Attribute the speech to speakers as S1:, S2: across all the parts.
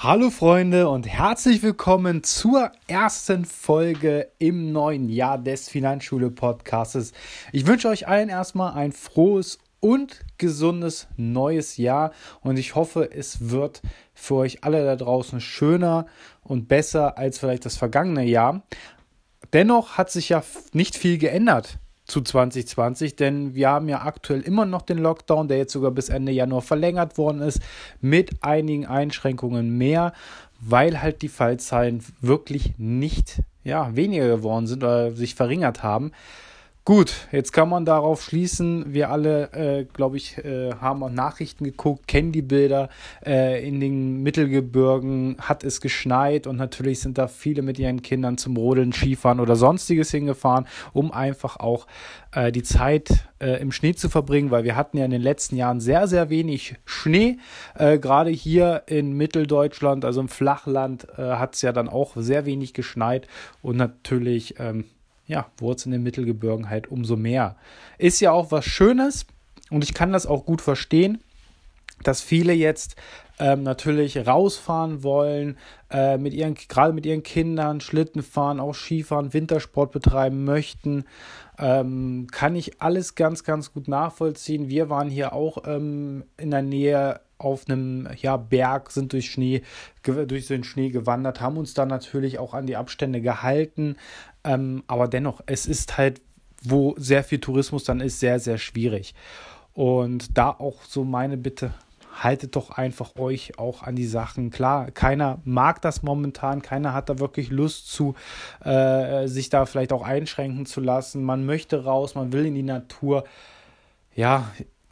S1: Hallo Freunde und herzlich willkommen zur ersten Folge im neuen Jahr des Finanzschule Podcasts. Ich wünsche euch allen erstmal ein frohes und gesundes neues Jahr und ich hoffe, es wird für euch alle da draußen schöner und besser als vielleicht das vergangene Jahr. Dennoch hat sich ja nicht viel geändert zu 2020, denn wir haben ja aktuell immer noch den Lockdown, der jetzt sogar bis Ende Januar verlängert worden ist, mit einigen Einschränkungen mehr, weil halt die Fallzahlen wirklich nicht ja, weniger geworden sind oder sich verringert haben. Gut, jetzt kann man darauf schließen, wir alle, äh, glaube ich, äh, haben auch Nachrichten geguckt, kennen die Bilder. Äh, in den Mittelgebirgen hat es geschneit und natürlich sind da viele mit ihren Kindern zum Rodeln, Skifahren oder sonstiges hingefahren, um einfach auch äh, die Zeit äh, im Schnee zu verbringen, weil wir hatten ja in den letzten Jahren sehr, sehr wenig Schnee. Äh, Gerade hier in Mitteldeutschland, also im Flachland, hat es ja dann auch sehr wenig geschneit und natürlich. Ähm, ja, Wurzeln in den Mittelgebirgen halt umso mehr. Ist ja auch was Schönes und ich kann das auch gut verstehen, dass viele jetzt ähm, natürlich rausfahren wollen, äh, mit ihren, gerade mit ihren Kindern, Schlitten fahren, auch Skifahren, Wintersport betreiben möchten. Ähm, kann ich alles ganz, ganz gut nachvollziehen. Wir waren hier auch ähm, in der Nähe auf einem ja, Berg, sind durch Schnee, durch den Schnee gewandert, haben uns da natürlich auch an die Abstände gehalten. Ähm, aber dennoch, es ist halt, wo sehr viel Tourismus dann ist, sehr, sehr schwierig. Und da auch so meine Bitte, haltet doch einfach euch auch an die Sachen. Klar, keiner mag das momentan, keiner hat da wirklich Lust zu, äh, sich da vielleicht auch einschränken zu lassen. Man möchte raus, man will in die Natur. Ja,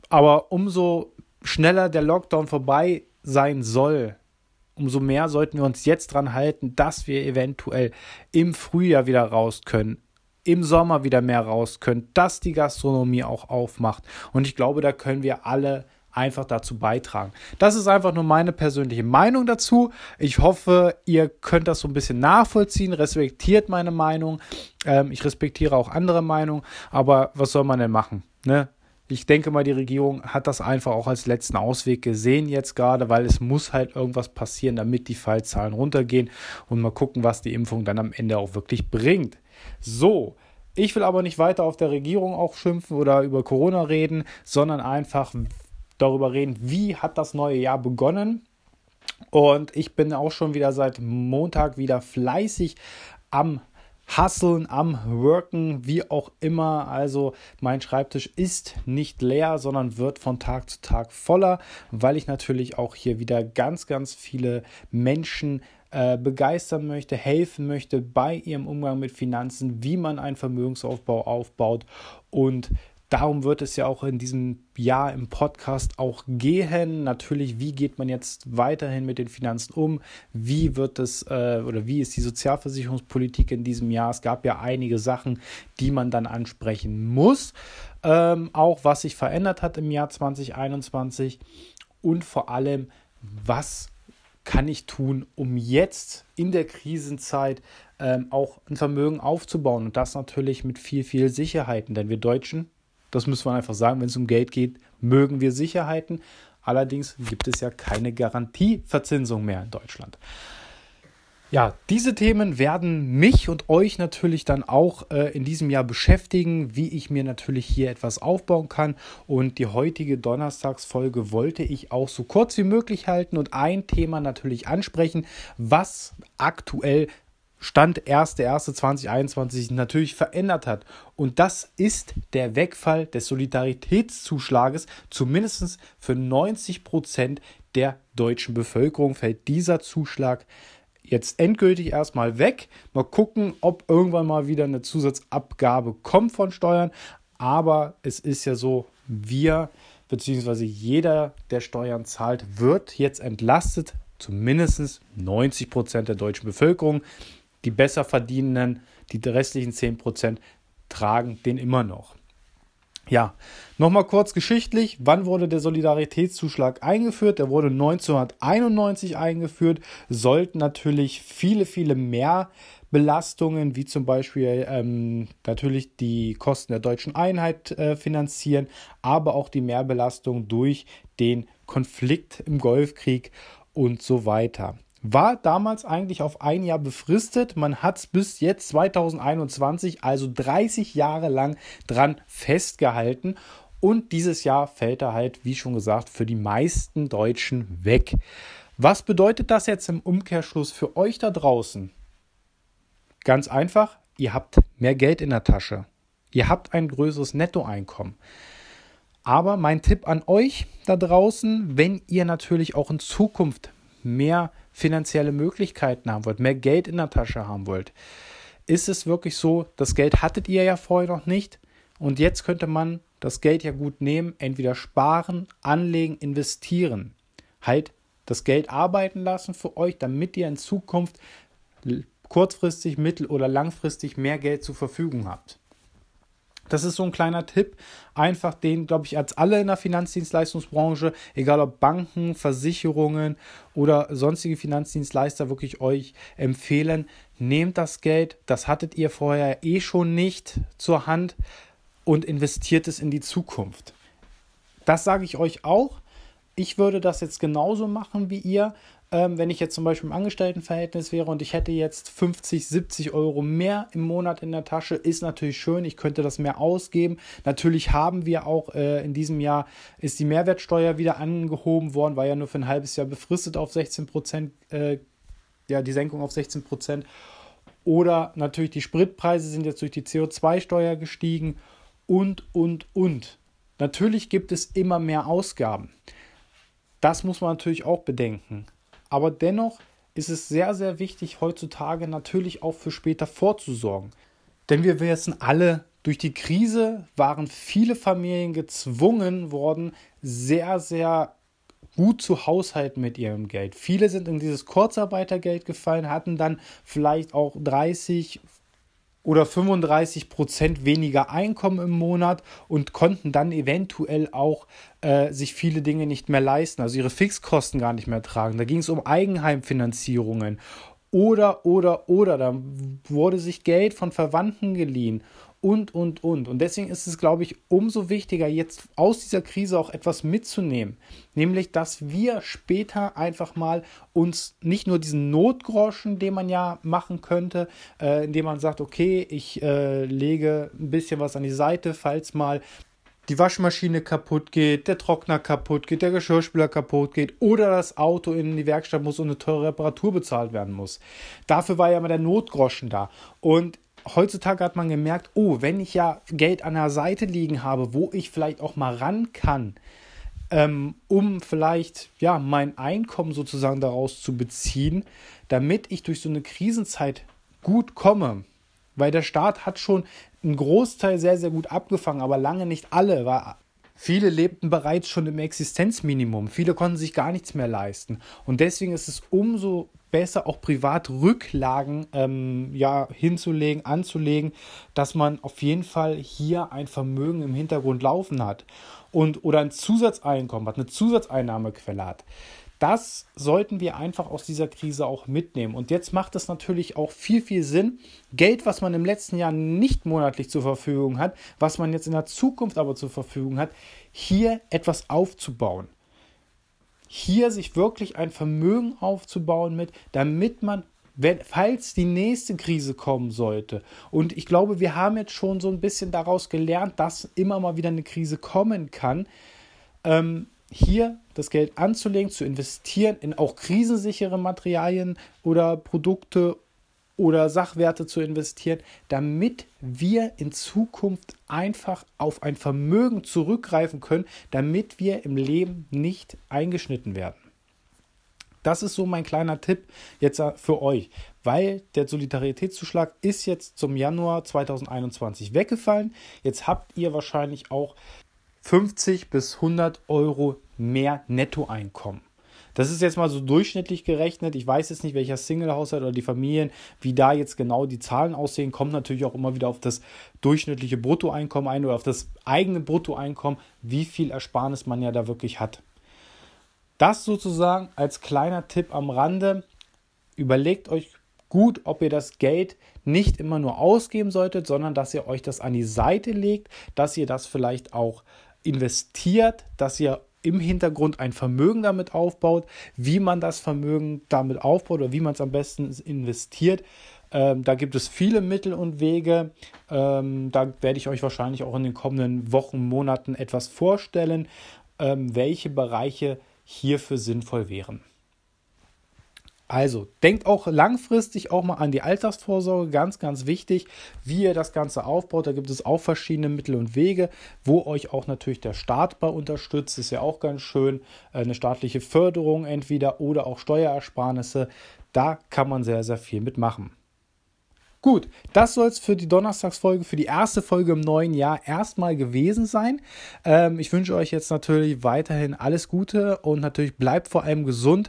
S1: aber umso schneller der Lockdown vorbei sein soll, umso mehr sollten wir uns jetzt dran halten, dass wir eventuell im Frühjahr wieder raus können, im Sommer wieder mehr raus können, dass die Gastronomie auch aufmacht. Und ich glaube, da können wir alle einfach dazu beitragen. Das ist einfach nur meine persönliche Meinung dazu. Ich hoffe, ihr könnt das so ein bisschen nachvollziehen, respektiert meine Meinung. Ähm, ich respektiere auch andere Meinungen, aber was soll man denn machen? Ne? Ich denke mal, die Regierung hat das einfach auch als letzten Ausweg gesehen jetzt gerade, weil es muss halt irgendwas passieren, damit die Fallzahlen runtergehen und mal gucken, was die Impfung dann am Ende auch wirklich bringt. So, ich will aber nicht weiter auf der Regierung auch schimpfen oder über Corona reden, sondern einfach darüber reden, wie hat das neue Jahr begonnen. Und ich bin auch schon wieder seit Montag wieder fleißig am Hasseln, am Worken, wie auch immer. Also mein Schreibtisch ist nicht leer, sondern wird von Tag zu Tag voller, weil ich natürlich auch hier wieder ganz, ganz viele Menschen äh, begeistern möchte, helfen möchte bei ihrem Umgang mit Finanzen, wie man einen Vermögensaufbau aufbaut und Darum wird es ja auch in diesem Jahr im Podcast auch gehen. Natürlich, wie geht man jetzt weiterhin mit den Finanzen um? Wie wird es äh, oder wie ist die Sozialversicherungspolitik in diesem Jahr? Es gab ja einige Sachen, die man dann ansprechen muss. Ähm, auch was sich verändert hat im Jahr 2021 und vor allem, was kann ich tun, um jetzt in der Krisenzeit ähm, auch ein Vermögen aufzubauen und das natürlich mit viel, viel Sicherheiten, denn wir Deutschen das müssen wir einfach sagen, wenn es um Geld geht, mögen wir Sicherheiten. Allerdings gibt es ja keine Garantieverzinsung mehr in Deutschland. Ja, diese Themen werden mich und euch natürlich dann auch äh, in diesem Jahr beschäftigen, wie ich mir natürlich hier etwas aufbauen kann. Und die heutige Donnerstagsfolge wollte ich auch so kurz wie möglich halten und ein Thema natürlich ansprechen, was aktuell Stand 1.1.2021 natürlich verändert hat. Und das ist der Wegfall des Solidaritätszuschlages. Zumindest für 90 Prozent der deutschen Bevölkerung fällt dieser Zuschlag jetzt endgültig erstmal weg. Mal gucken, ob irgendwann mal wieder eine Zusatzabgabe kommt von Steuern. Aber es ist ja so, wir bzw. jeder, der Steuern zahlt, wird jetzt entlastet. Zumindest 90 Prozent der deutschen Bevölkerung. Die besser verdienenden, die restlichen 10% tragen den immer noch. Ja, nochmal kurz geschichtlich. Wann wurde der Solidaritätszuschlag eingeführt? Der wurde 1991 eingeführt. Sollten natürlich viele, viele mehr Belastungen, wie zum Beispiel ähm, natürlich die Kosten der deutschen Einheit äh, finanzieren, aber auch die Mehrbelastung durch den Konflikt im Golfkrieg und so weiter. War damals eigentlich auf ein Jahr befristet. Man hat es bis jetzt 2021, also 30 Jahre lang dran festgehalten. Und dieses Jahr fällt er halt, wie schon gesagt, für die meisten Deutschen weg. Was bedeutet das jetzt im Umkehrschluss für euch da draußen? Ganz einfach, ihr habt mehr Geld in der Tasche. Ihr habt ein größeres Nettoeinkommen. Aber mein Tipp an euch da draußen, wenn ihr natürlich auch in Zukunft mehr finanzielle Möglichkeiten haben wollt, mehr Geld in der Tasche haben wollt, ist es wirklich so, das Geld hattet ihr ja vorher noch nicht und jetzt könnte man das Geld ja gut nehmen, entweder sparen, anlegen, investieren. Halt das Geld arbeiten lassen für euch, damit ihr in Zukunft kurzfristig, mittel- oder langfristig mehr Geld zur Verfügung habt. Das ist so ein kleiner Tipp, einfach den, glaube ich, als alle in der Finanzdienstleistungsbranche, egal ob Banken, Versicherungen oder sonstige Finanzdienstleister, wirklich euch empfehlen. Nehmt das Geld, das hattet ihr vorher eh schon nicht zur Hand und investiert es in die Zukunft. Das sage ich euch auch. Ich würde das jetzt genauso machen wie ihr. Ähm, wenn ich jetzt zum Beispiel im Angestelltenverhältnis wäre und ich hätte jetzt 50, 70 Euro mehr im Monat in der Tasche, ist natürlich schön. Ich könnte das mehr ausgeben. Natürlich haben wir auch äh, in diesem Jahr ist die Mehrwertsteuer wieder angehoben worden, war ja nur für ein halbes Jahr befristet auf 16 Prozent, äh, ja, die Senkung auf 16 Prozent. Oder natürlich die Spritpreise sind jetzt durch die CO2-Steuer gestiegen und, und, und. Natürlich gibt es immer mehr Ausgaben. Das muss man natürlich auch bedenken. Aber dennoch ist es sehr, sehr wichtig, heutzutage natürlich auch für später vorzusorgen. Denn wir wissen alle, durch die Krise waren viele Familien gezwungen worden, sehr, sehr gut zu haushalten mit ihrem Geld. Viele sind in dieses Kurzarbeitergeld gefallen, hatten dann vielleicht auch 30, oder 35 Prozent weniger Einkommen im Monat und konnten dann eventuell auch äh, sich viele Dinge nicht mehr leisten, also ihre Fixkosten gar nicht mehr tragen. Da ging es um Eigenheimfinanzierungen oder, oder, oder, da wurde sich Geld von Verwandten geliehen und, und, und. Und deswegen ist es, glaube ich, umso wichtiger, jetzt aus dieser Krise auch etwas mitzunehmen. Nämlich, dass wir später einfach mal uns nicht nur diesen Notgroschen, den man ja machen könnte, äh, indem man sagt, okay, ich äh, lege ein bisschen was an die Seite, falls mal die Waschmaschine kaputt geht, der Trockner kaputt geht, der Geschirrspüler kaputt geht oder das Auto in die Werkstatt muss und eine teure Reparatur bezahlt werden muss. Dafür war ja immer der Notgroschen da. Und heutzutage hat man gemerkt, oh, wenn ich ja Geld an der Seite liegen habe, wo ich vielleicht auch mal ran kann, ähm, um vielleicht ja mein Einkommen sozusagen daraus zu beziehen, damit ich durch so eine Krisenzeit gut komme. Weil der Staat hat schon einen Großteil sehr, sehr gut abgefangen, aber lange nicht alle, weil viele lebten bereits schon im Existenzminimum. Viele konnten sich gar nichts mehr leisten. Und deswegen ist es umso besser, auch privat Rücklagen ähm, ja, hinzulegen, anzulegen, dass man auf jeden Fall hier ein Vermögen im Hintergrund laufen hat und oder ein Zusatzeinkommen hat, eine Zusatzeinnahmequelle hat. Das sollten wir einfach aus dieser Krise auch mitnehmen. Und jetzt macht es natürlich auch viel, viel Sinn, Geld, was man im letzten Jahr nicht monatlich zur Verfügung hat, was man jetzt in der Zukunft aber zur Verfügung hat, hier etwas aufzubauen hier sich wirklich ein Vermögen aufzubauen mit, damit man, wenn, falls die nächste Krise kommen sollte, und ich glaube, wir haben jetzt schon so ein bisschen daraus gelernt, dass immer mal wieder eine Krise kommen kann, ähm, hier das Geld anzulegen, zu investieren in auch krisensichere Materialien oder Produkte oder Sachwerte zu investieren, damit wir in Zukunft einfach auf ein Vermögen zurückgreifen können, damit wir im Leben nicht eingeschnitten werden. Das ist so mein kleiner Tipp jetzt für euch, weil der Solidaritätszuschlag ist jetzt zum Januar 2021 weggefallen. Jetzt habt ihr wahrscheinlich auch 50 bis 100 Euro mehr Nettoeinkommen. Das ist jetzt mal so durchschnittlich gerechnet. Ich weiß jetzt nicht, welcher Single-Haushalt oder die Familien, wie da jetzt genau die Zahlen aussehen. Kommt natürlich auch immer wieder auf das durchschnittliche Bruttoeinkommen ein oder auf das eigene Bruttoeinkommen, wie viel Ersparnis man ja da wirklich hat. Das sozusagen als kleiner Tipp am Rande. Überlegt euch gut, ob ihr das Geld nicht immer nur ausgeben solltet, sondern dass ihr euch das an die Seite legt, dass ihr das vielleicht auch investiert, dass ihr im Hintergrund ein Vermögen damit aufbaut, wie man das Vermögen damit aufbaut oder wie man es am besten investiert. Ähm, da gibt es viele Mittel und Wege. Ähm, da werde ich euch wahrscheinlich auch in den kommenden Wochen, Monaten etwas vorstellen, ähm, welche Bereiche hierfür sinnvoll wären. Also, denkt auch langfristig auch mal an die Altersvorsorge, ganz, ganz wichtig, wie ihr das Ganze aufbaut. Da gibt es auch verschiedene Mittel und Wege, wo euch auch natürlich der Staat bei unterstützt. Ist ja auch ganz schön. Äh, eine staatliche Förderung entweder oder auch Steuerersparnisse. Da kann man sehr, sehr viel mitmachen. Gut, das soll es für die Donnerstagsfolge, für die erste Folge im neuen Jahr erstmal gewesen sein. Ähm, ich wünsche euch jetzt natürlich weiterhin alles Gute und natürlich bleibt vor allem gesund.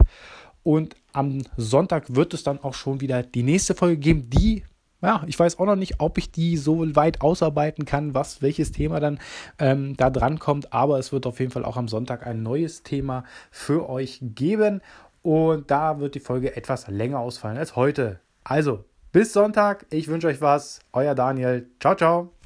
S1: Und am Sonntag wird es dann auch schon wieder die nächste Folge geben, die ja, ich weiß auch noch nicht, ob ich die so weit ausarbeiten kann, was welches Thema dann ähm, da dran kommt, aber es wird auf jeden Fall auch am Sonntag ein neues Thema für euch geben und da wird die Folge etwas länger ausfallen als heute. Also, bis Sonntag, ich wünsche euch was, euer Daniel. Ciao, ciao.